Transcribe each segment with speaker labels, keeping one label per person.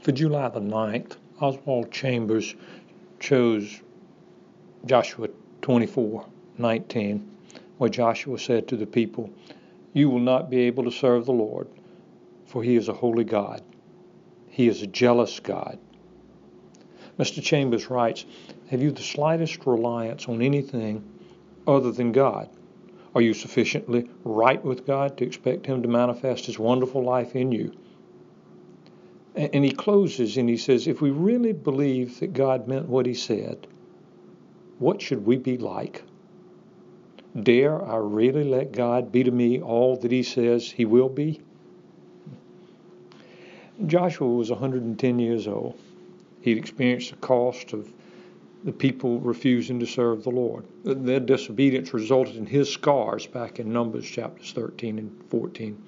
Speaker 1: For July the 9th, Oswald Chambers chose Joshua 24:19, where Joshua said to the people, You will not be able to serve the Lord, for he is a holy God. He is a jealous God. Mr. Chambers writes, Have you the slightest reliance on anything other than God? Are you sufficiently right with God to expect Him to manifest His wonderful life in you? And he closes and he says, If we really believe that God meant what He said, what should we be like? Dare I really let God be to me all that He says He will be? Joshua was 110 years old. He'd experienced the cost of the people refusing to serve the Lord. Their disobedience resulted in his scars back in Numbers chapters 13 and 14.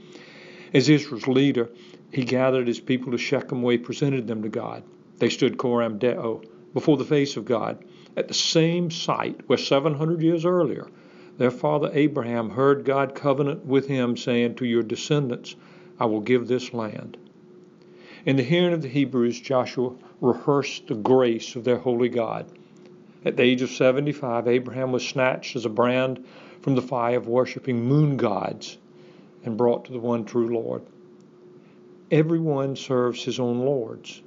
Speaker 1: As Israel's leader, he gathered his people to Shechem where he presented them to God. They stood Coram Deo before the face of God at the same site where 700 years earlier their father Abraham heard God covenant with him, saying, To your descendants I will give this land. In the hearing of the Hebrews, Joshua rehearsed the grace of their holy God. At the age of 75, Abraham was snatched as a brand from the fire of worshiping moon gods and brought to the one true Lord. Everyone serves his own lords.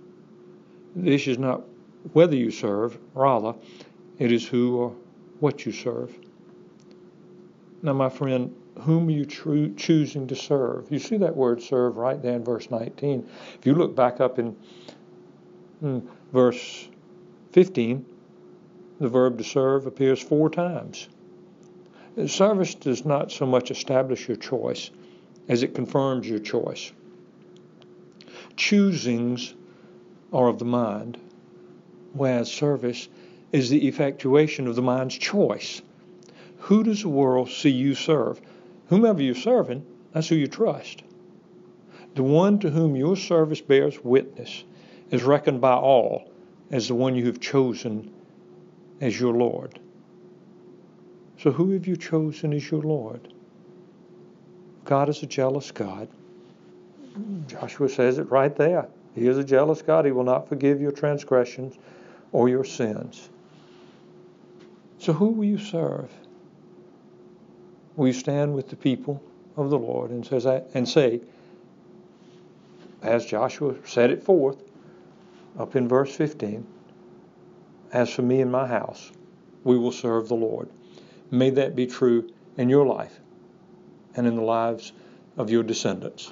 Speaker 1: This is not whether you serve, rather, it is who or what you serve. Now, my friend, whom are you choosing to serve? You see that word serve right there in verse 19. If you look back up in, in hmm, verse 15, the verb to serve appears four times. Service does not so much establish your choice as it confirms your choice. Choosings are of the mind, whereas service is the effectuation of the mind's choice. Who does the world see you serve? Whomever you're serving, that's who you trust. The one to whom your service bears witness is reckoned by all as the one you have chosen as your Lord. So, who have you chosen as your Lord? God is a jealous God. Joshua says it right there. He is a jealous God. He will not forgive your transgressions or your sins. So, who will you serve? Will you stand with the people of the Lord and says and say, as Joshua set it forth up in verse 15, as for me and my house, we will serve the Lord. May that be true in your life and in the lives of your descendants.